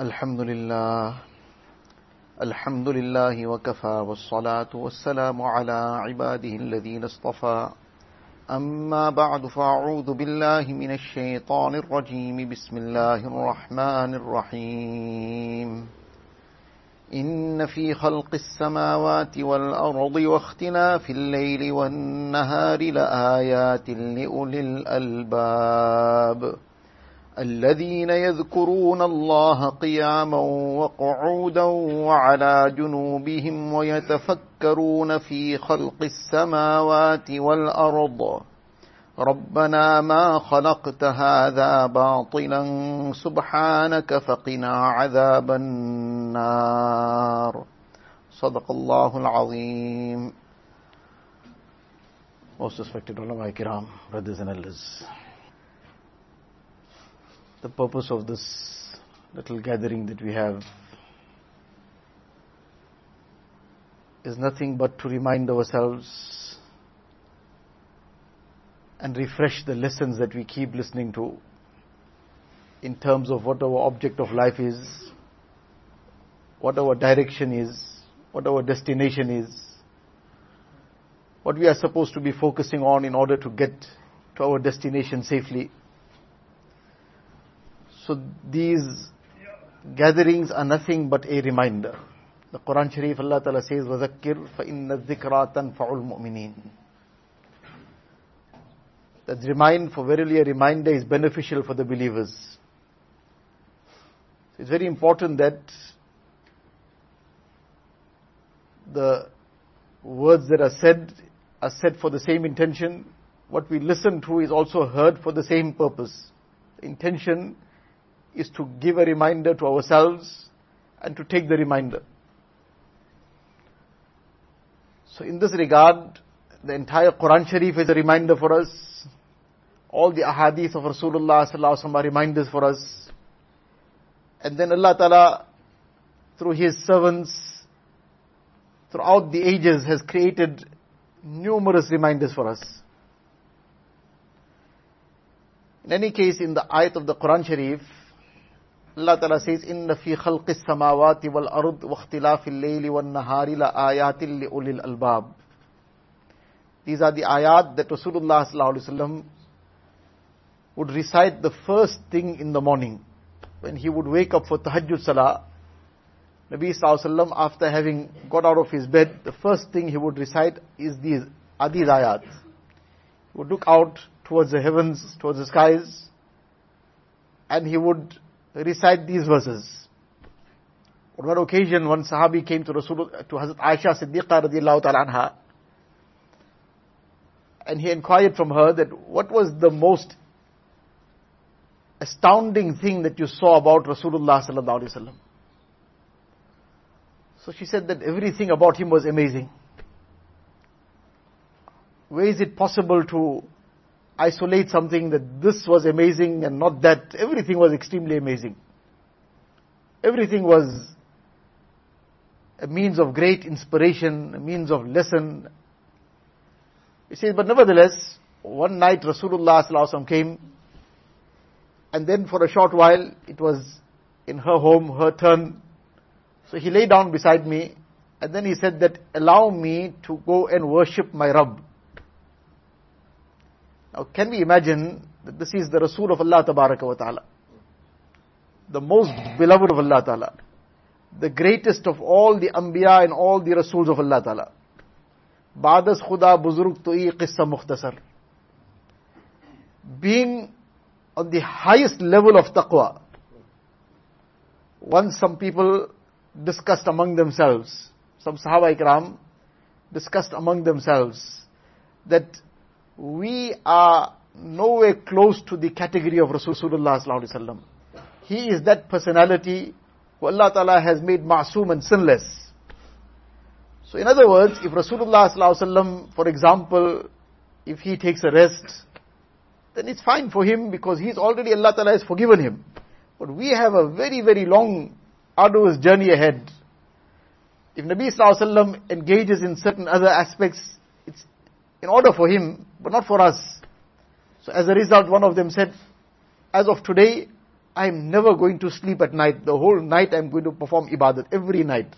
الحمد لله. الحمد لله وكفى والصلاة والسلام على عباده الذين اصطفى. أما بعد فأعوذ بالله من الشيطان الرجيم. بسم الله الرحمن الرحيم. إن في خلق السماوات والأرض واختلاف الليل والنهار لآيات لأولي الألباب. الذين يذكرون الله قياما وقعودا وعلى جنوبهم ويتفكرون في خلق السماوات والأرض. ربنا ما خلقت هذا باطلا سبحانك فقنا عذاب النار. صدق الله العظيم. Most respected ulama kiram, brothers and elders. The purpose of this little gathering that we have is nothing but to remind ourselves and refresh the lessons that we keep listening to in terms of what our object of life is, what our direction is, what our destination is, what we are supposed to be focusing on in order to get to our destination safely. So these gatherings are nothing but a reminder. The Quran Sharif Allah Ta'ala says, وَذَكِّرْ فَإِنَّ الذِّكْرَى تَنْفَعُ الْمُؤْمِنِينَ That remind, for verily a reminder is beneficial for the believers. So it's very important that the words that are said are said for the same intention. What we listen to is also heard for the same purpose. The intention is to give a reminder to ourselves and to take the reminder. So in this regard, the entire Quran Sharif is a reminder for us. All the ahadith of Rasulullah sallallahu are reminders for us. And then Allah Ta'ala, through His servants, throughout the ages has created numerous reminders for us. In any case, in the ayat of the Quran Sharif, Allah Ta'ala says, إِنَّ فِي خَلْقِ السَّمَاوَاتِ وَالْأَرْضِ وَاخْتِلَافِ اللَّيْلِ وَالنَّهَارِ لَآيَاتٍ لِأُولِي الْأَلْبَابِ These are the ayat that Rasulullah ﷺ would recite the first thing in the morning. When he would wake up for tahajjud salah, Nabi Sallallahu after having got out of his bed, the first thing he would recite is these, are these ayat. He would look out towards the heavens, towards the skies, and he would recite these verses. On one occasion, one Sahabi came to Rasul, to Hazrat Aisha Siddiqa radiallahu ta'ala anha, and he inquired from her that what was the most astounding thing that you saw about Rasulullah sallallahu alaihi wasallam. So she said that everything about him was amazing. Where is it possible to isolate something that this was amazing and not that? Everything was extremely amazing. Everything was a means of great inspiration, a means of lesson. He says, but nevertheless, one night Rasulullah came and then for a short while it was in her home, her turn so he lay down beside me and then he said that allow me to go and worship my Rabb. Now can we imagine that this is the Rasul of Allah wa ta'ala. The most beloved of Allah ta'ala. The greatest of all the Anbiya and all the Rasuls of Allah ta'ala. Badas khuda buzurg to'i qissa mukhtasar. Being on the highest level of taqwa. Once some people discussed among themselves, some Sahaba Ikram discussed among themselves that we are nowhere close to the category of Rasulullah sallallahu alaihi wasallam. He is that personality who Allah Ta'ala has made ma'soom and sinless. So in other words, if Rasulullah sallallahu alaihi wasallam, for example, if he takes a rest, then it's fine for him because he's already Allah Ta'ala has forgiven him. But we have a very, very long arduous journey ahead. If Nabi Sallallahu Alaihi Wasallam engages in certain other aspects, it's in order for him, but not for us. So as a result, one of them said, as of today, I'm never going to sleep at night. The whole night I'm going to perform ibadat, every night.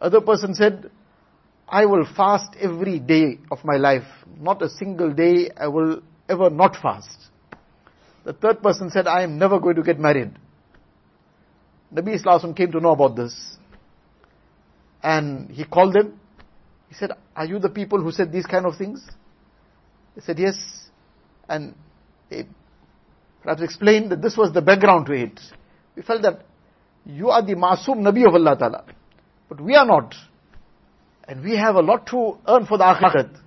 Other person said, I will fast every day of my life. Not a single day I will ever not fast. The third person said, I am never going to get married. Nabi Islam came to know about this. And he called them. He said, are you the people who said these kind of things? They said, yes. And they perhaps explained that this was the background to it. We felt that you are the Masoom Nabi of Allah Ta'ala. But we are not. And we have a lot to earn for the akhirat.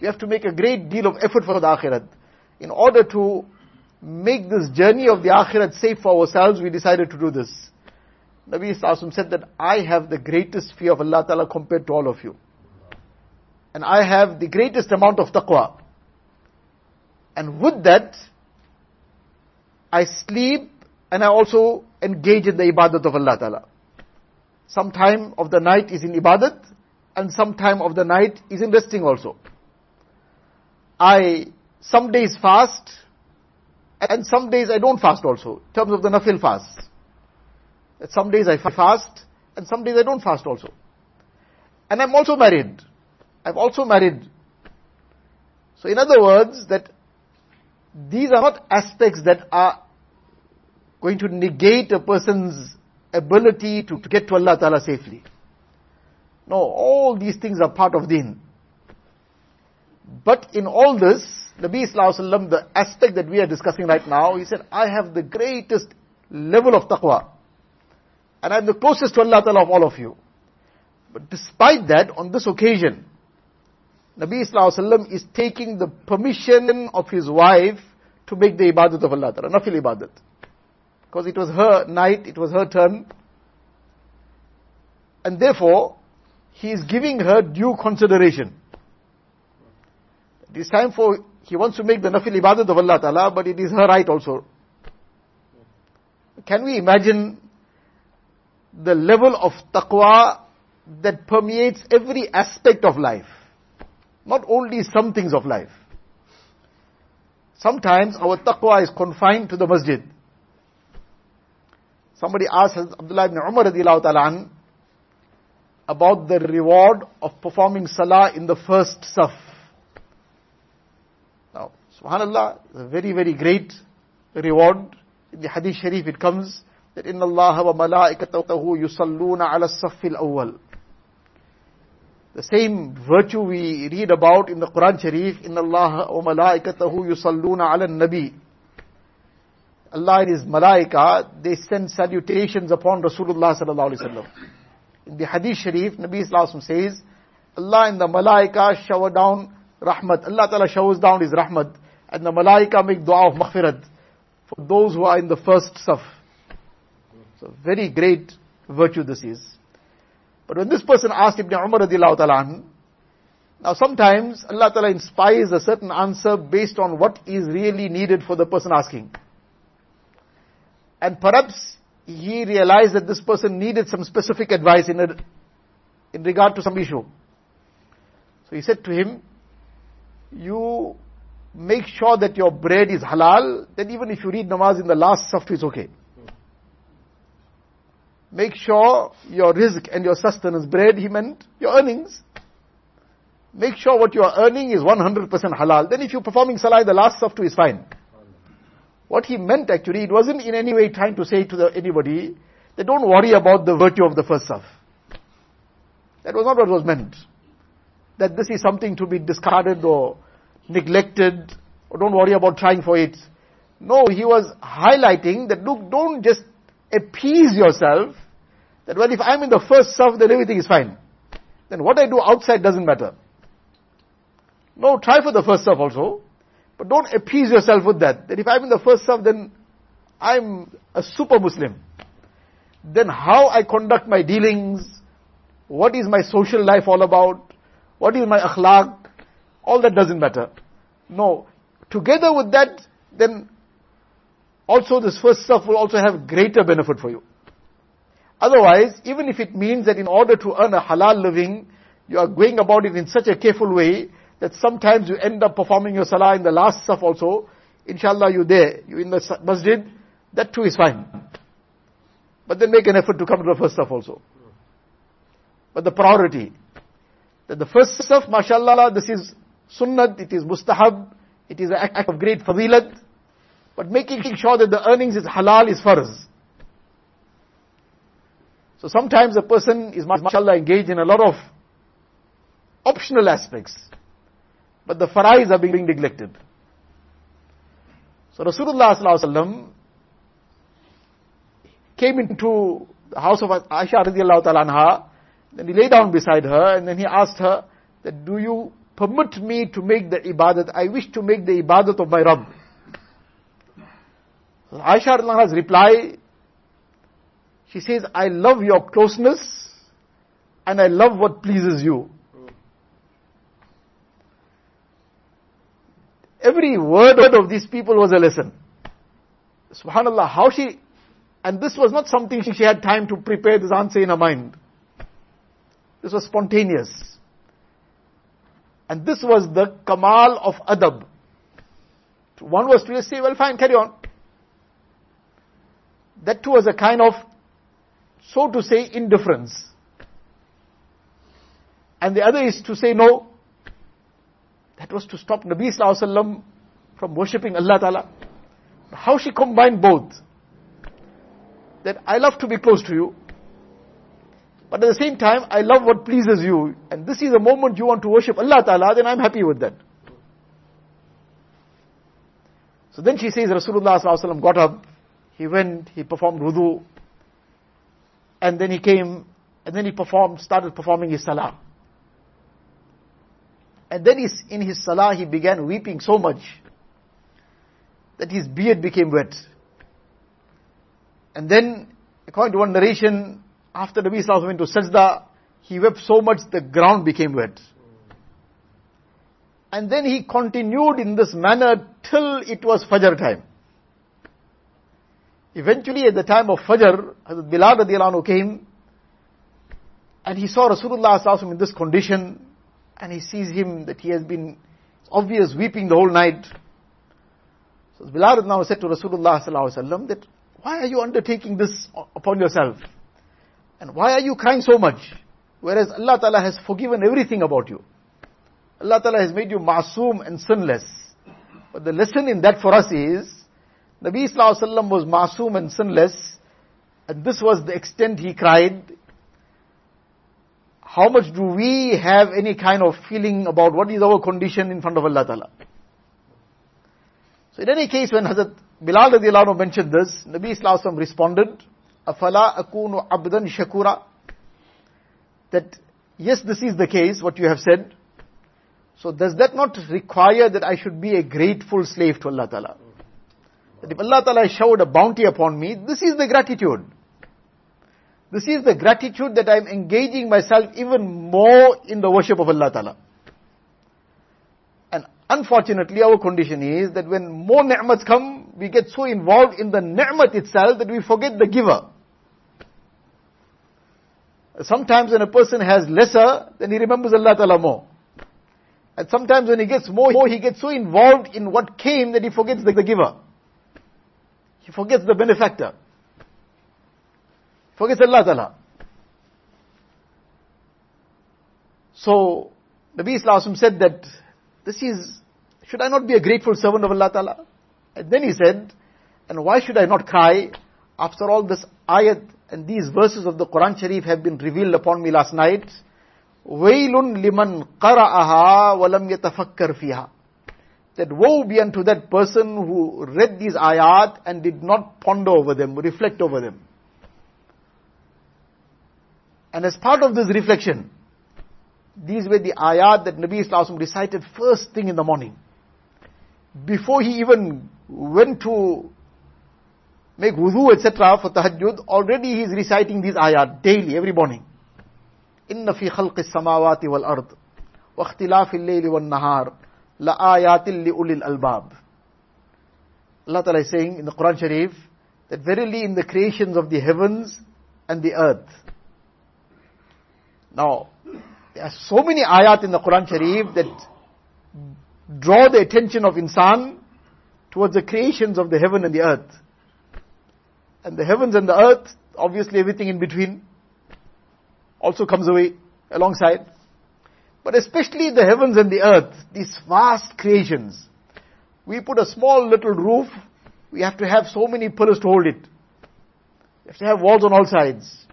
We have to make a great deal of effort for the akhirat. In order to make this journey of the akhirat safe for ourselves, we decided to do this. Nabi Sallallahu said that I have the greatest fear of Allah Ta'ala compared to all of you. And I have the greatest amount of taqwa. And with that, I sleep and I also engage in the ibadat of Allah Ta'ala. Some time of the night is in ibadat and some time of the night is in resting also. I some days fast and some days I don't fast also, in terms of the nafil fast. Some days I fast and some days I don't fast also. And I'm also married. I've also married. So in other words, that these are not aspects that are going to negate a person's ability to, to get to Allah Ta'ala safely. No, all these things are part of deen. But in all this, Nabi Sallallahu the aspect that we are discussing right now, he said, I have the greatest level of taqwa. And I'm the closest to Allah Ta'ala of all of you. But despite that, on this occasion, Nabi Sallallahu is taking the permission of his wife to make the ibadat of Allah Ta'ala, nafil ibadat. Because it was her night, it was her turn. And therefore, he is giving her due consideration. It is time for, he wants to make the nafil ibadat of Allah Ta'ala, but it is her right also. Can we imagine the level of taqwa that permeates every aspect of life? Not only some things of life. Sometimes our taqwa is confined to the masjid. Somebody asked Abdullah ibn Umar radiallahu about the reward of performing salah in the first saf. Now, subhanallah, a very, very great reward. In the hadith sharif it comes that Allah wa malaikatahu yusalluna ala safil awwal. The same virtue we read about in the Quran Sharif, inna Allah wa malaikatahu yusalluna ala nabi. Allah and His malaika, they send salutations upon Rasulullah sallallahu alaihi wasallam. In the Hadith Sharif, Nabi Sallallahu says, Allah and the malaika shower down rahmat. Allah Ta'ala showers down His rahmat. And the malaika make dua of maghfirat for those who are in the first saf. So very great virtue this is. But when this person asked Ibn Umar radiallahu ta'ala now sometimes Allah Ta'ala inspires a certain answer based on what is really needed for the person asking. And perhaps he realized that this person needed some specific advice in, a, in regard to some issue. So he said to him, you make sure that your bread is halal, then even if you read namaz in the last saf, it's okay. Make sure your rizq and your sustenance, bread, he meant your earnings. Make sure what you are earning is 100% halal. Then if you're performing salah the last saf too is fine. What he meant actually, it wasn't in any way trying to say to the, anybody that don't worry about the virtue of the first saf. That was not what was meant. That this is something to be discarded or neglected or don't worry about trying for it. No, he was highlighting that look, don't just appease yourself that well if I'm in the first saf then everything is fine. Then what I do outside doesn't matter. No, try for the first saf also. But don't appease yourself with that. That if I'm in the first saf, then I'm a super Muslim. Then how I conduct my dealings, what is my social life all about, what is my akhlaq, all that doesn't matter. No. Together with that, then also this first saf will also have greater benefit for you. Otherwise, even if it means that in order to earn a halal living, you are going about it in such a careful way that sometimes you end up performing your salah in the last saf also. Inshallah, you there, you in the masjid, that too is fine. But then make an effort to come to the first saf also. But the priority, that the first saf, mashallah, this is sunnat, it is mustahab, it is an act of great fadilat, but making sure that the earnings is halal is farz. So sometimes a person is mashallah engaged in a lot of optional aspects, but the farais are being neglected. So Rasulullah came into the house of Aisha radiallahu ta'ala anha, then he lay down beside her and then he asked her that do you permit me to make the ibadat? I wish to make the ibadat of my Rabb. Aisha anha's reply, she says, I love your closeness and I love what pleases you. Every word of these people was a lesson. Subhanallah, how she, and this was not something she had time to prepare this answer in her mind. This was spontaneous. And this was the kamal of adab. One was to just say, well fine, carry on. That too was a kind of, so to say, indifference. And the other is to say no. That was to stop Nabi Sallallahu Alaihi Wasallam from worshipping Allah Ta'ala. How she combined both. That I love to be close to you. But at the same time, I love what pleases you. And this is the moment you want to worship Allah Ta'ala, then I'm happy with that. So then she says Rasulullah got up, he went, he performed wudu, and then he came, and then he performed, started performing his salah. And then he's, in his salah he began weeping so much that his beard became wet. And then, according to one narration, after Nabi Sallallahu went to sajda, he wept so much the ground became wet. And then he continued in this manner till it was Fajr time. Eventually at the time of Fajr, Hazrat Bilal radiallahu came and he saw Rasulullah in this condition and he sees him that he has been obvious weeping the whole night. So Bilal now said to Rasulullah sallallahu that why are you undertaking this upon yourself? And why are you crying so much? Whereas Allah Ta'ala has forgiven everything about you. Allah Ta'ala has made you masoom and sinless. But the lesson in that for us is, Nabi Sallallahu was masoom and sinless, and this was the extent he cried. How much do we have any kind of feeling about what is our condition in front of Allah Ta'ala? So in any case, when Hazrat Bilal radiallahu mentioned this, Nabi Sallallahu responded, afala akunu abdan shakura that yes this is the case what you have said so does that not require that I should be a grateful slave to Allah Ta'ala? That if Allah Ta'ala showered a bounty upon me, this is the gratitude. This is the gratitude that I am engaging myself even more in the worship of Allah Ta'ala. And unfortunately our condition is that when more ni'mats come, we get so involved in the ni'mat itself that we forget the giver. Sometimes when a person has lesser, then he remembers Allah Ta'ala more. And sometimes when he gets more, he gets so involved in what came that he forgets the, the giver. He forgets the benefactor. Forgets Allah Ta'ala. So, Nabi Islam said that, this is, should I not be a grateful servant of Allah Ta'ala? And then he said, and why should I not cry after all this ayat and these verses of the Quran Sharif have been revealed upon me last night. وَيْلٌ لِمَنْ قَرَأَهَا وَلَمْ يَتَفَكَّرْ فِيهَا That woe be unto that person who read these ayat and did not ponder over them, reflect over them. And as part of this reflection, these were the ayat that Nabi Islam recited first thing in the morning. Before he even went to make wudu, etc. for tahajjud, already he is reciting these ayat daily, every morning. إن في خلق السماوات والأرض واختلاف الليل والنهار La ayatil li ulil albab. Allah Ta'ala is saying in the Quran Sharif that verily in the creations of the heavens and the earth. Now, there are so many ayat in the Quran Sharif that draw the attention of insan towards the creations of the heaven and the earth. And the heavens and the earth, obviously everything in between, also comes away alongside. But especially the heavens and the earth, these vast creations. We put a small little roof, we have to have so many pillars to hold it. You have to have walls on all sides.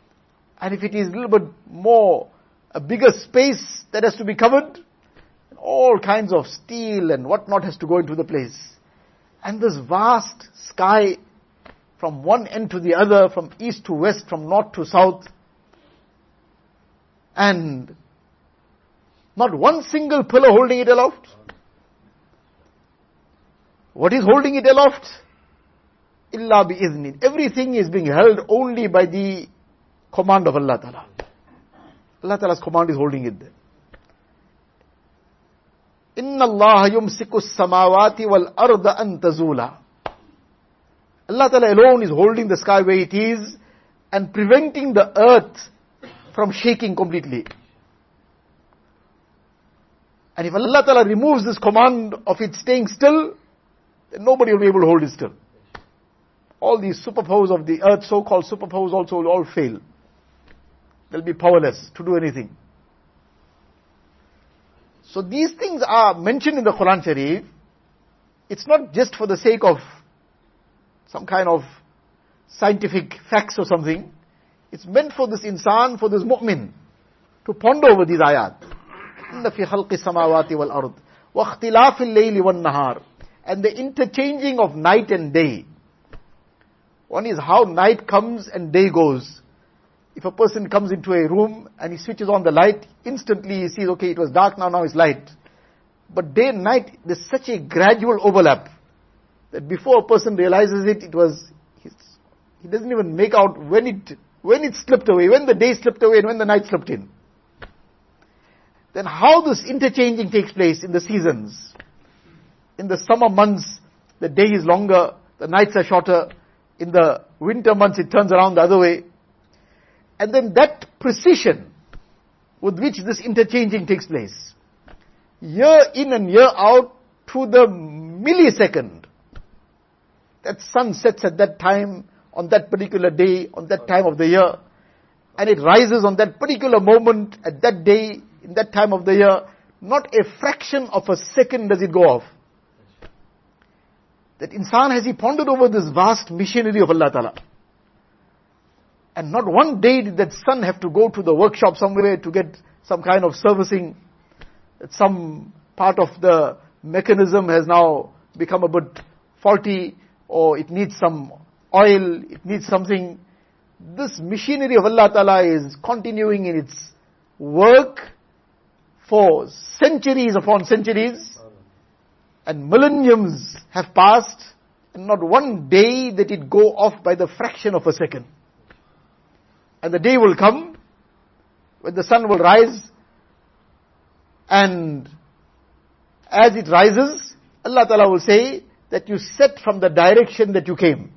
And if it is a little bit more, a bigger space that has to be covered, all kinds of steel and whatnot has to go into the place. And this vast sky from one end to the other, from east to west, from north to south, and not one single pillar holding it aloft. What is holding it aloft? Illa bi izni. Everything is being held only by the command of Allah Ta'ala. Allah Ta'ala's command is holding it there. Inna Allah yumsiku samawati wal arda an tazula. Allah Ta'ala alone is holding the sky where it is and preventing the earth from shaking completely. And if Allah Ta'ala removes this command of it staying still, then nobody will be able to hold it still. All these superpowers of the earth, so-called superpowers also will all fail. They'll be powerless to do anything. So these things are mentioned in the Quran Sharif. It's not just for the sake of some kind of scientific facts or something. It's meant for this insan, for this mu'min, to ponder over these ayat. إن في خلق السماوات والأرض واختلاف الليل والنهار and the interchanging of night and day. One is how night comes and day goes. If a person comes into a room and he switches on the light, instantly he sees, okay, it was dark now, now it's light. But day and night, there's such a gradual overlap that before a person realizes it, it was, he doesn't even make out when it, when it slipped away, when the day slipped away and when the night slipped in then how this interchanging takes place in the seasons. In the summer months, the day is longer, the nights are shorter. In the winter months, it turns around the other way. And then that precision with which this interchanging takes place, year in and year out to the millisecond, that sun sets at that time, on that particular day, on that time of the year, and it rises on that particular moment, at that day, in that time of the year, not a fraction of a second does it go off. That insan has he pondered over this vast machinery of Allah Ta'ala. And not one day did that sun have to go to the workshop somewhere to get some kind of servicing. That some part of the mechanism has now become a bit faulty or it needs some oil, it needs something. This machinery of Allah Ta'ala is continuing in its work for centuries upon centuries and millenniums have passed and not one day that it go off by the fraction of a second. And the day will come when the sun will rise and as it rises, Allah Ta'ala will say that you set from the direction that you came.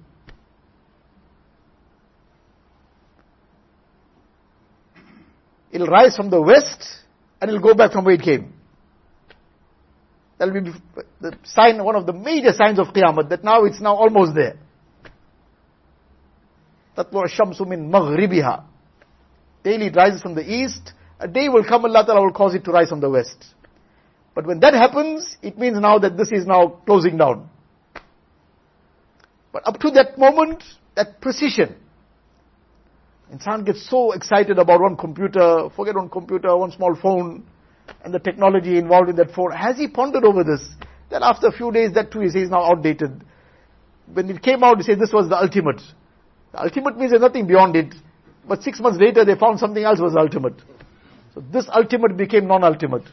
It'll rise from the west and it'll go back from where it came. That'll be the sign, one of the major signs of Qiyamah, that now it's now almost there. تطلع الشمس من مغربها Daily it rises from the east. A day will come, Allah Ta'ala will cause it to rise from the west. But when that happens, it means now that this is now closing down. But up to that moment, that precision, Insan gets so excited about one computer, forget one computer, one small phone, and the technology involved in that phone. Has he pondered over this? Then after a few days, that too he is now outdated. When it came out, he said this was the ultimate. The ultimate means there's nothing beyond it. But six months later, they found something else was ultimate. So this ultimate became non-ultimate.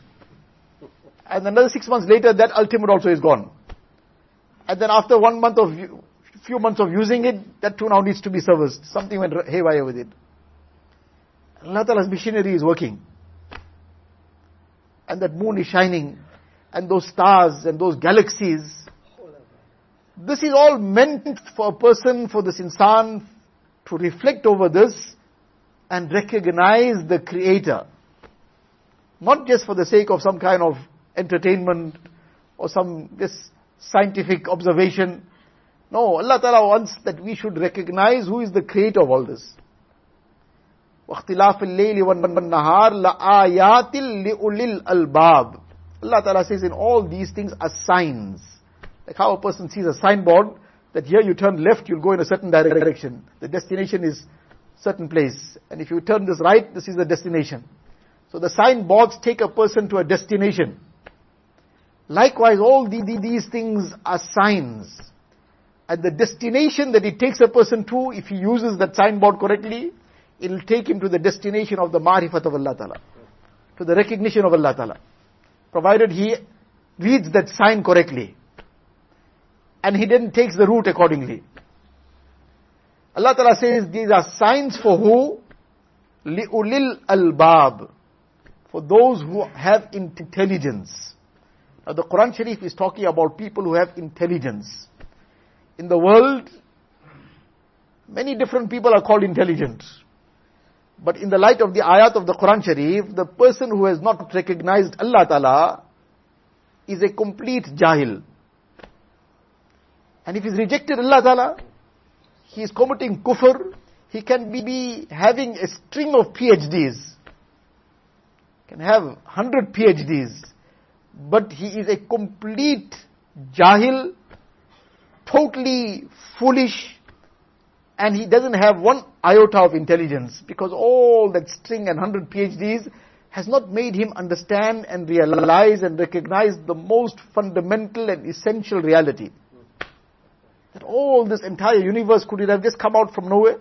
And another six months later, that ultimate also is gone. And then after one month of few months of using it, that too now needs to be serviced. Something went haywire with it. Allah Ta'ala's machinery is working. And that moon is shining. And those stars and those galaxies. This is all meant for a person, for this insan, to reflect over this and recognize the creator. Not just for the sake of some kind of entertainment or some this scientific observation, No, Allah Ta'ala wants that we should recognize who is the creator of all this. وَاخْتِلَافِ اللَّيْلِ وَالنَّهَارِ لَآيَاتٍ لِأُولِي الْأَلْبَابِ Allah Ta'ala says in all these things are signs. Like how a person sees a signboard, that here you turn left, you'll go in a certain direction. The destination is certain place. And if you turn this right, this is the destination. So the signboards take a person to a destination. Likewise, all these things are signs. And the destination that it takes a person to, if he uses that signboard correctly, it'll take him to the destination of the marifat of Allah Ta'ala. To the recognition of Allah Ta'ala. Provided he reads that sign correctly. And he then takes the route accordingly. Allah Ta'ala says these are signs for who? لِأُولِي الْأَلْبَابِ For those who have intelligence. Now the Quran Sharif is talking about people who have intelligence. In the world, many different people are called intelligent. But in the light of the ayat of the Quran Sharif, the person who has not recognized Allah Ta'ala is a complete jahil. And if he's rejected Allah Ta'ala, he is committing kufr, he can be having a string of PhDs. Can have 100 PhDs. But he is a complete jahil, totally foolish, and he doesn't have one iota of intelligence because all that string and 100 PhDs has not made him understand and realize and recognize the most fundamental and essential reality. That all this entire universe could it have just come out from nowhere?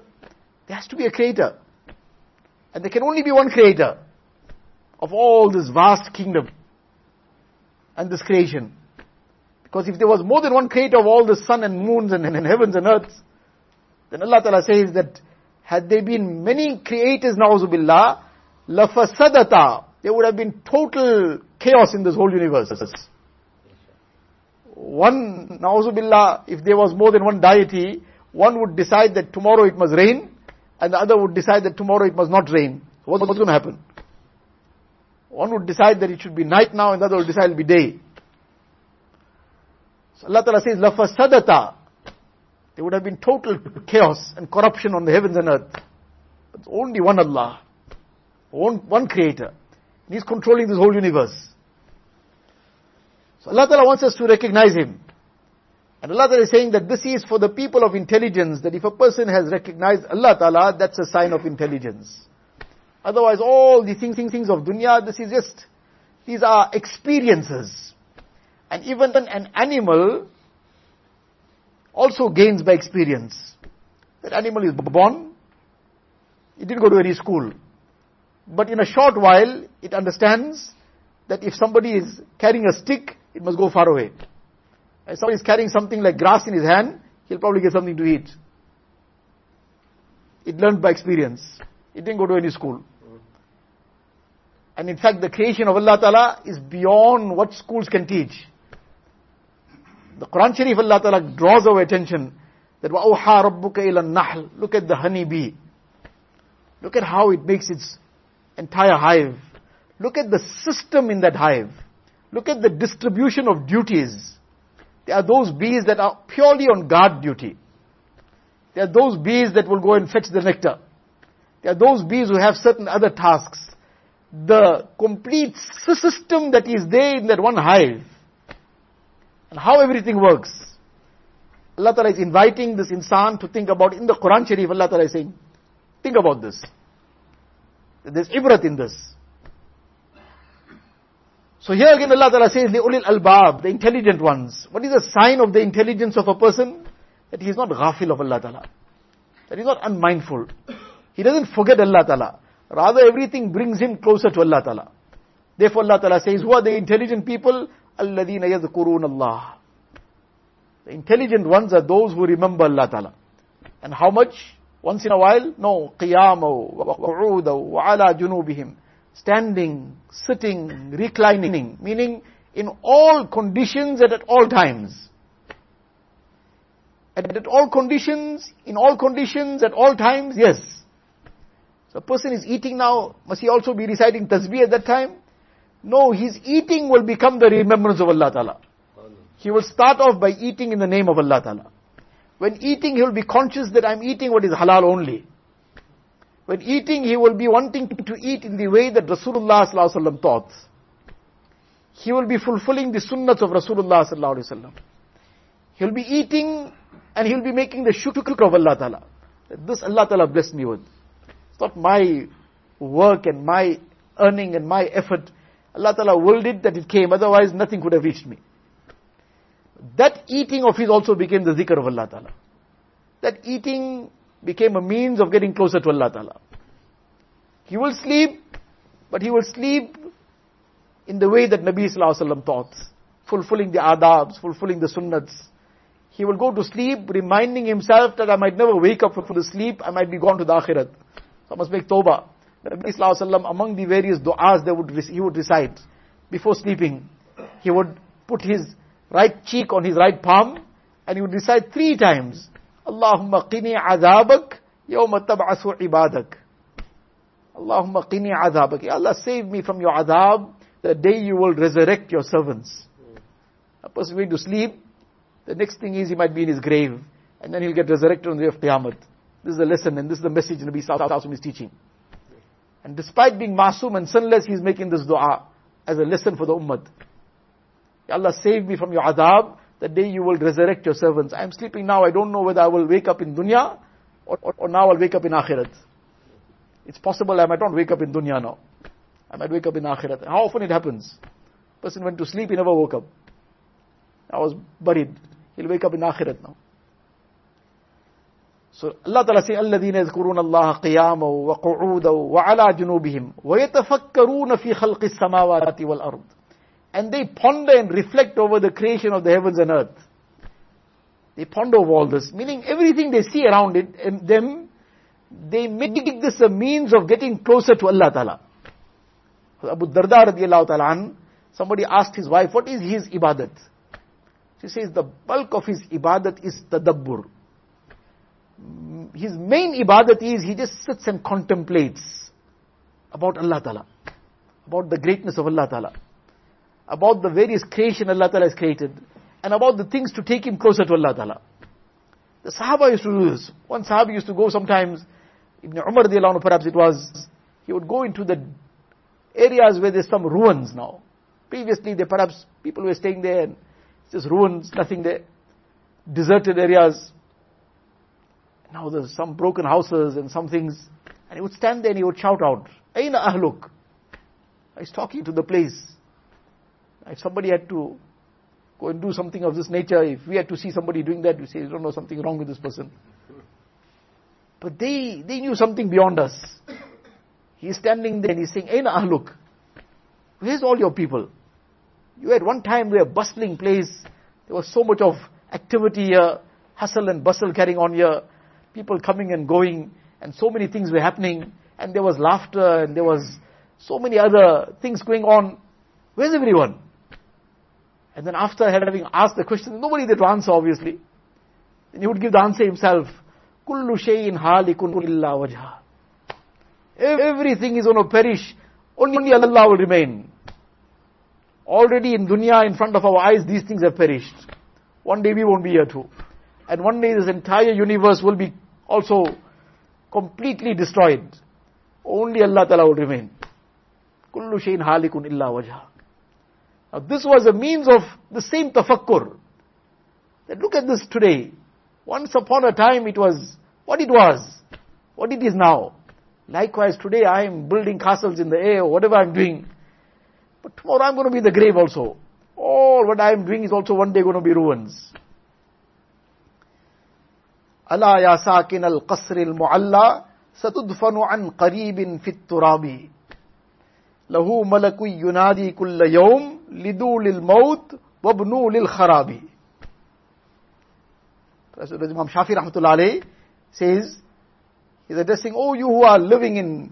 There has to be a creator. And there can only be one creator of all this vast kingdom and this creation. Because if there was more than one creator of all the sun and moons and, and heavens and earths, then Allah Ta'ala says that had there been many creators, na'uzubillah, lafasadata, there would have been total chaos in this whole universe. One, na'uzubillah, if there was more than one deity, one would decide that tomorrow it must rain, and the other would decide that tomorrow it must not rain. what's, what's going to happen? One would decide that it should be night now, and the other would decide it will be day. So Allah Ta'ala says, lafasadata, there would have been total chaos and corruption on the heavens and earth. But only one Allah. One, one creator. And He's controlling this whole universe. So Allah Ta'ala wants us to recognize Him. And Allah Ta'ala is saying that this is for the people of intelligence, that if a person has recognized Allah Ta'ala, that's a sign of intelligence. Otherwise, all the things, things, things of dunya, this is just, these are experiences. And even then, an animal also gains by experience. That animal is born, it didn't go to any school. But in a short while, it understands that if somebody is carrying a stick, it must go far away. If somebody is carrying something like grass in his hand, he'll probably get something to eat. It learned by experience. It didn't go to any school. And in fact, the creation of Allah Ta'ala is beyond what schools can teach. The Quran Sharif Allah Ta'ala draws our attention that وَأَوْحَى رَبُّكَ إِلَى النَّحْلِ Look at the honey bee. Look at how it makes its entire hive. Look at the system in that hive. Look at the distribution of duties. There are those bees that are purely on guard duty. There are those bees that will go and fetch the nectar. There are those bees who have certain other tasks. The complete system that is there in that one hive and how everything works. Allah Ta'ala is inviting this insan to think about, in the Quran Sharif, Allah Ta'ala is saying, think about this. There's ibrat in this. So here again Allah Ta'ala says, the ulil albab, the intelligent ones. What is the sign of the intelligence of a person? That he is not ghafil of Allah Ta'ala. That he is not unmindful. He doesn't forget Allah Ta'ala. Rather everything brings him closer to Allah Ta'ala. Therefore Allah Ta'ala says, who are the intelligent people? الَّذِينَ يَذْكُرُونَ اللَّهِ The intelligent ones are those who remember Allah Ta'ala. And how much? Once in a while? No. قِيَامًا وَقُعُودًا وَعَلَى جُنُوبِهِمْ Standing, sitting, reclining. Meaning, in all conditions and at all times. And at all conditions, in all conditions, at all times, yes. So a person is eating now, must he also be reciting tasbih at that time? No, his eating will become the remembrance of Allah Ta'ala. He will start off by eating in the name of Allah Ta'ala. When eating, he will be conscious that I'm eating what is halal only. When eating, he will be wanting to eat in the way that Rasulullah taught. He will be fulfilling the sunnahs of Rasulullah He will be eating and he will be making the shukr of Allah Ta'ala. This Allah Ta'ala blessed me with. It's not my work and my earning and my effort. Allah Ta'ala willed it that it came, otherwise nothing could have reached me. That eating of his also became the zikr of Allah Ta'ala. That eating became a means of getting closer to Allah Ta'ala. He will sleep, but he will sleep in the way that Nabi Sallallahu Alaihi Wasallam taught, fulfilling the adabs, fulfilling the sunnats. He will go to sleep reminding himself that I might never wake up from the sleep, I might be gone to the akhirat. So I must make tawbah. Nabi Sallallahu among the various du'as that would, he would recite before sleeping, he would put his right cheek on his right palm and he would recite three times, Allahumma qini azabak yawma tab'asu ibadak. Allahumma qini azabak. Allah save me from your azab the day you will resurrect your servants. A person going to sleep, the next thing is he might be in his grave and then he'll get resurrected on the day of Qiyamah. This is the lesson and this is the message Nabi Sallallahu Alaihi is teaching. And despite being masum and sinless, he's making this dua as a lesson for the ummah. Allah save me from your azab, the day you will resurrect your servants. I am sleeping now, I don't know whether I will wake up in dunya or, or, or now I'll wake up in akhirat. It's possible I might not wake up in dunya now. I might wake up in akhirat. How often it happens? Person went to sleep, he never woke up. I was buried. He'll wake up in akhirat now. So Allah Ta'ala says, الَّذِينَ يَذْكُرُونَ اللَّهَ قِيَامًا وَقُعُودًا وَعَلَى جُنُوبِهِمْ وَيَتَفَكَّرُونَ فِي خَلْقِ السَّمَاوَاتِ وَالْأَرْضِ And they ponder and reflect over the creation of the heavens and earth. They ponder over all this, meaning everything they see around it, and them, they make this a means of getting closer to Allah Ta'ala. Abu Darda radiallahu ta'ala somebody asked his wife, what is his ibadat? She says, the bulk of his ibadat is tadabbur his main ibadat is he just sits and contemplates about Allah Ta'ala, about the greatness of Allah Ta'ala, about the various creation Allah Ta'ala has created, and about the things to take him closer to Allah Ta'ala. The Sahaba used to do this. One Sahaba used to go sometimes, Ibn Umar perhaps it was, he would go into the areas where there's some ruins now. Previously, there perhaps people were staying there and it's just ruins, nothing there. Deserted areas. Now there's some broken houses and some things. And he would stand there and he would shout out, Aina ahluk? He's talking to the place. If somebody had to go and do something of this nature, if we had to see somebody doing that, we say, you don't know something wrong with this person. But they, they knew something beyond us. He's standing there and he's saying, Aina ahluk? Where's all your people? You at one time we were a bustling place. There was so much of activity here, hustle and bustle carrying on here people coming and going, and so many things were happening, and there was laughter, and there was so many other things going on. Where's everyone? And then after having asked the question, nobody to answer obviously. Then he would give the answer himself. Kullu shayin halikun illa wajha. Everything is going to perish. Only Allah will remain. Already in dunya, in front of our eyes, these things have perished. One day we won't be here too. And one day this entire universe will be also completely destroyed. Only Allah Ta'ala will remain. Kullu shayin halikun illa wajha. Now this was a means of the same tafakkur. That look at this today. Once upon a time it was what it was, what it is now. Likewise today I am building castles in the air, or whatever I am doing. But tomorrow I am going to be in the grave also. All what I am doing is also one day going to be ruins. ألا يا ساكن القصر المعلى ستدفن عن قريب في التراب له ملك ينادي كل يوم لدول الموت وابنوا للخراب Imam Shafi rahmatullah alayhi says, he's addressing, oh you who are living in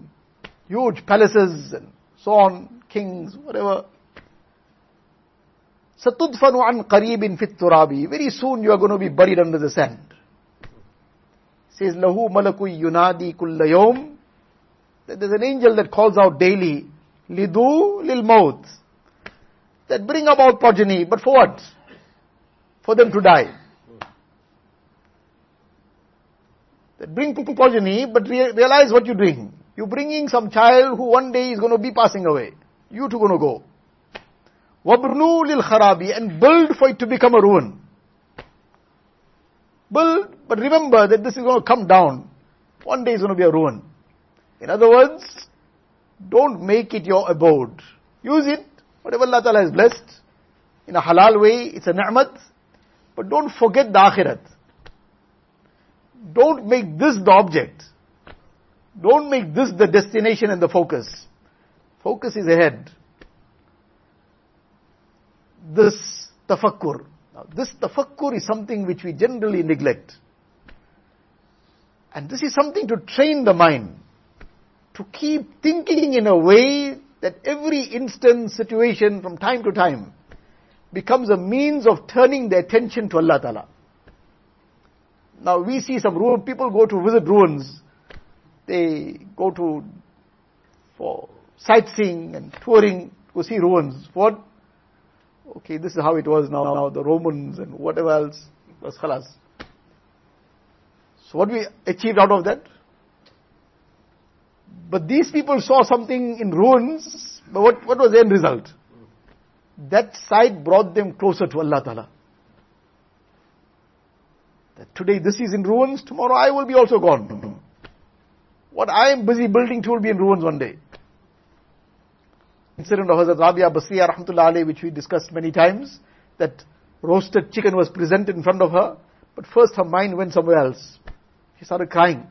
huge palaces and so on, kings, whatever. ستدفن عن قريب في التراب. Very soon you are going to be buried under the sand says, Lahu malaku yunadi kullayom. There's an angel that calls out daily, Lidu lil maut. That bring about progeny, but for what? For them to die. That bring progeny, but realize what you're doing. You're bringing some child who one day is going to be passing away. You two going to go. Wabnu lil kharabi and build for it to become a ruin. Build but remember that this is going to come down. One day it's going to be a ruin. In other words, don't make it your abode. Use it, whatever Allah Ta'ala has blessed, in a halal way, it's a ni'mat, but don't forget the akhirat. Don't make this the object. Don't make this the destination and the focus. Focus is ahead. This tafakkur. Now, this tafakkur is something which we generally neglect. And this is something to train the mind to keep thinking in a way that every instant situation from time to time becomes a means of turning the attention to Allah Ta'ala. Now we see some people go to visit ruins, they go to, for sightseeing and touring to see ruins. What? Okay, this is how it was now, now the Romans and whatever else was khalas. So what we achieved out of that? But these people saw something in ruins, but what, what was the end result? That sight brought them closer to Allah Ta'ala. That today this is in ruins, tomorrow I will be also gone. What I am busy building to will be in ruins one day. Incident of Hazrat Rabia Basriya Rahmatullah alayhi, which we discussed many times, that roasted chicken was presented in front of her, but first her mind went somewhere else. She started crying.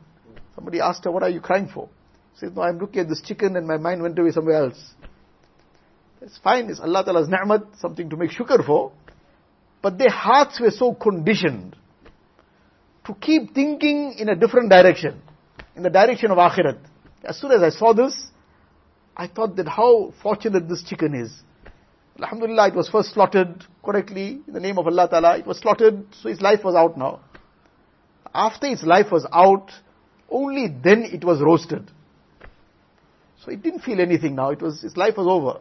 Somebody asked her, what are you crying for? She said, no, I'm looking at this chicken and my mind went away somewhere else. It's fine, it's Allah Ta'ala's ni'mat, something to make shukr for. But their hearts were so conditioned to keep thinking in a different direction, in the direction of akhirat. As soon as I saw this, I thought that how fortunate this chicken is. Alhamdulillah, it was first slaughtered correctly in the name of Allah Ta'ala. It was slaughtered, so its life was out now. After its life was out, only then it was roasted. So it didn't feel anything now. It was, its life was over.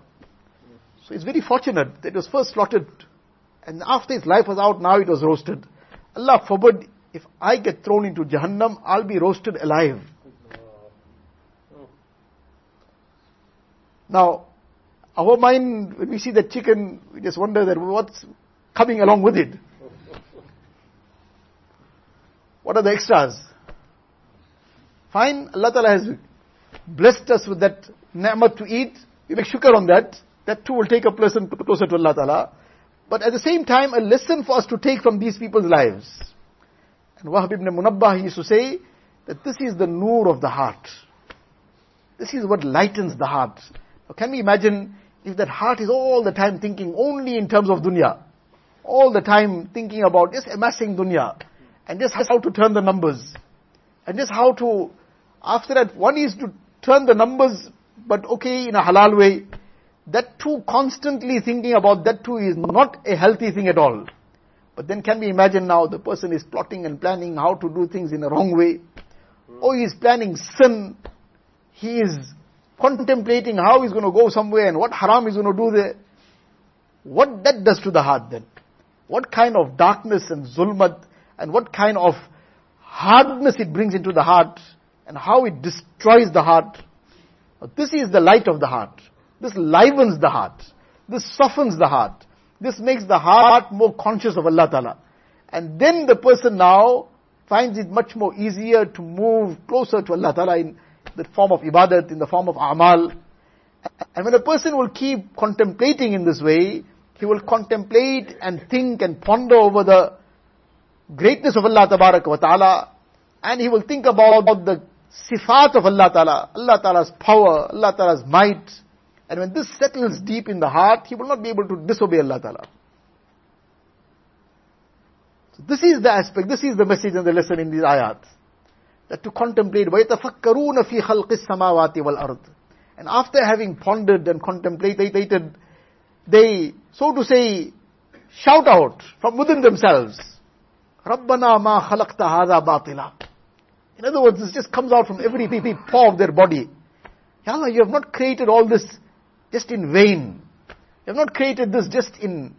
So it's very fortunate that it was first slaughtered and after its life was out, now it was roasted. Allah forbid, if I get thrown into Jahannam, I'll be roasted alive. Now, our mind, when we see that chicken, we just wonder that what's coming along with it. What are the extras? Fine, Allah Ta'ala has blessed us with that ni'mat to eat. We make shukr on that. That too will take a person closer to Allah Ta'ala. But at the same time, a lesson for us to take from these people's lives. And Wahab ibn Munabbah used to say that this is the nur of the heart. This is what lightens the heart. Now can we imagine if that heart is all the time thinking only in terms of dunya? All the time thinking about just amassing dunya. And just how to turn the numbers. And just how to, after that, one is to turn the numbers, but okay, in a halal way that too constantly thinking about that too is not a healthy thing at all. But then can we imagine now the person is plotting and planning how to do things in a wrong way? Or he is planning sin. He is contemplating how he's going to go somewhere and what haram he's going to do there. What that does to the heart then? What kind of darkness and zulmat and what kind of hardness it brings into the heart and how it destroys the heart. This is the light of the heart. This livens the heart. This softens the heart. This makes the heart more conscious of Allah Ta'ala. And then the person now finds it much more easier to move closer to Allah Ta'ala in the form of ibadat, in the form of amal. And when a person will keep contemplating in this way, he will contemplate and think and ponder over the greatness of Allah Ta'ala, and he will think about the sifat of Allah Ta'ala, Allah Ta'ala's power, Allah Ta'ala's might, and when this settles deep in the heart, he will not be able to disobey Allah Ta'ala. So this is the aspect, this is the message and the lesson in these ayat. That to contemplate, وَيَتَفَكَّرُونَ فِي خَلْقِ السَّمَاوَاتِ وَالْأَرْضِ And after having pondered and contemplated, they, so to say, shout out from within themselves, Rabbana ma khalaqta hadha batila. In other words, this just comes out from every pore of their body. Ya Allah, you have not created all this just in vain. You have not created this just in,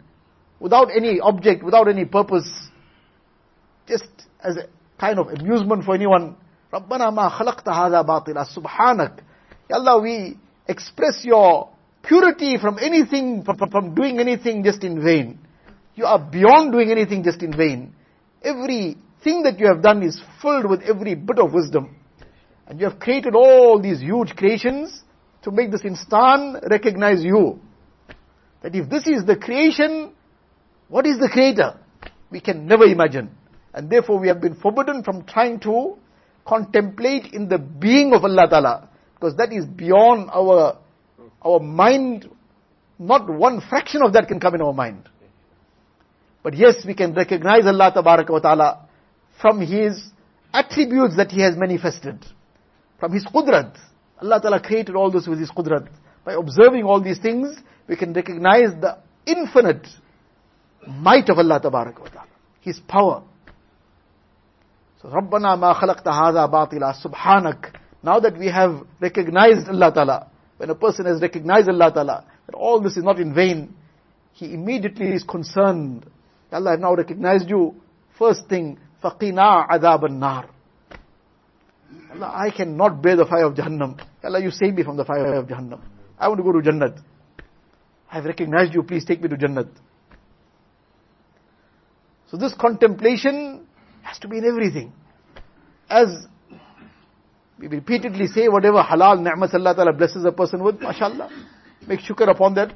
without any object, without any purpose, just as a kind of amusement for anyone. Rabbana ma khalaqta hadha batila subhanak. Ya Allah, we express your purity from anything, from, from, doing anything just in vain. You are beyond doing anything just in vain. Everything that you have done is filled with every bit of wisdom. And you have created all these huge creations to make this insan recognize you. That if this is the creation, what is the creator? We can never imagine. And therefore we have been forbidden from trying to contemplate in the being of Allah Ta'ala. Because that is beyond our, our mind. Not one fraction of that can come in our mind. But yes, we can recognize Allah wa ta'ala from His attributes that He has manifested. From His qudrat. Allah ta'ala created all this with His qudrat. By observing all these things, we can recognize the infinite might of Allah wa ta'ala. His power. So, Rabbana ma khalaqta hadha batila subhanak. Now that we have recognized Allah ta'ala, when a person has recognized Allah ta'ala, that all this is not in vain, he immediately is concerned Allah, has now recognized you. First thing, faqina azab al-nar. Allah, I cannot bear the fire of Jahannam. Allah, you save me from the fire of Jahannam. I want to go to Jannat. I've recognized you, please take me to Jannat. So this contemplation has to be in everything. As we repeatedly say, whatever halal ni'mat Allah Ta'ala blesses a person with, mashallah, make shukr upon that,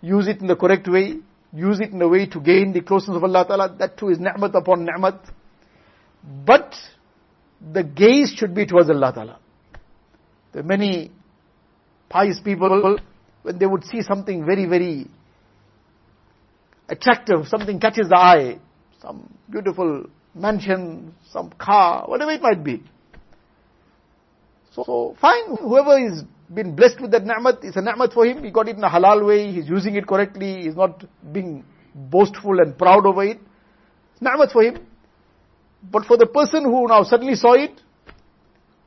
use it in the correct way, use it in a way to gain the closeness of Allah Ta'ala, that too is ni'mat upon ni'mat. But, the gaze should be towards Allah Ta'ala. There are many pious people, when they would see something very, very attractive, something catches the eye, some beautiful mansion, some car, whatever it might be. So, so fine, whoever is been blessed with that ni'mat, it's a ni'mat for him, he got it in a halal way, he's using it correctly, he's not being boastful and proud over it. It's ni'mat for him. But for the person who now suddenly saw it,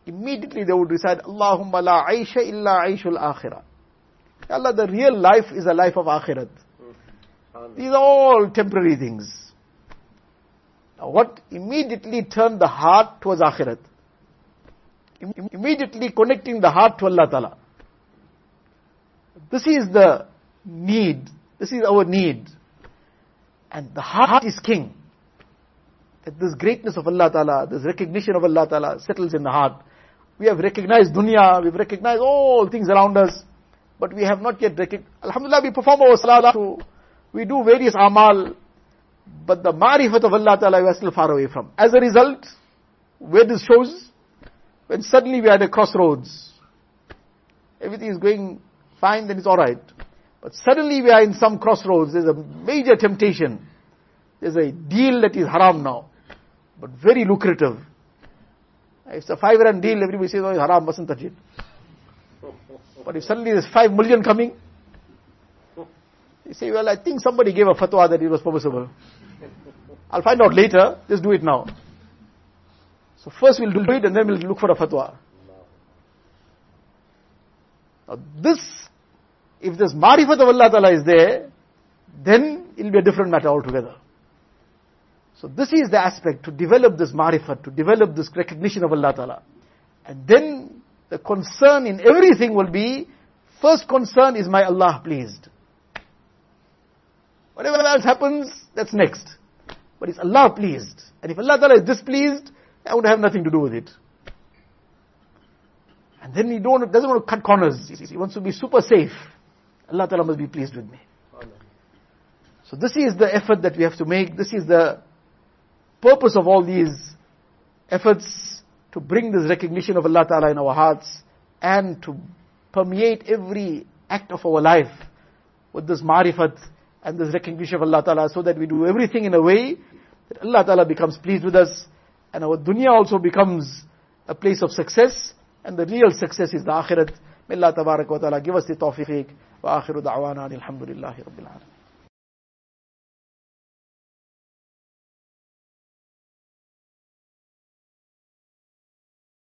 immediately they would recite, Allahumma la aisha illa aishul akhirah. Allah, the real life is a life of akhirat. These are all temporary things. Now what immediately turned the heart towards akhirat? Immediately connecting the heart to Allah Ta'ala. This is the need. This is our need. And the heart is king. That this greatness of Allah Ta'ala, this recognition of Allah Ta'ala settles in the heart. We have recognized dunya, we've recognized all things around us, but we have not yet recognized. Alhamdulillah, we perform our salah, we do various amal, but the marifat of Allah Ta'ala we are still far away from. As a result, where this shows, when suddenly we are at a crossroads, everything is going fine, then it's alright. But suddenly we are in some crossroads, there's a major temptation. There's a deal that is haram now, but very lucrative. It's a five rand deal, everybody says, oh, it's haram, mustn't touch it. But if suddenly there's five million coming, you say, well, I think somebody gave a fatwa that it was permissible. I'll find out later, just do it now. So first we'll do it and then we'll look for a fatwa. Now this, if this marifat of Allah Ta'ala is there, then it'll be a different matter altogether. So this is the aspect to develop this marifat, to develop this recognition of Allah Ta'ala. And then the concern in everything will be, first concern is my Allah pleased. Whatever else happens, that's next. But it's Allah pleased. And if Allah Ta'ala is displeased, I would have nothing to do with it. And then he don't, doesn't want to cut corners. He wants to be super safe. Allah Ta'ala must be pleased with me. So this is the effort that we have to make. This is the purpose of all these efforts to bring this recognition of Allah Ta'ala in our hearts and to permeate every act of our life with this marifat and this recognition of Allah Ta'ala so that we do everything in a way that Allah Ta'ala becomes pleased with us and our dunya also becomes a place of success and the real success is the akhirat. May Allah Ta'ala give us the tawfiq wa akhiru da'wana alhamdulillahi rabbil alamin.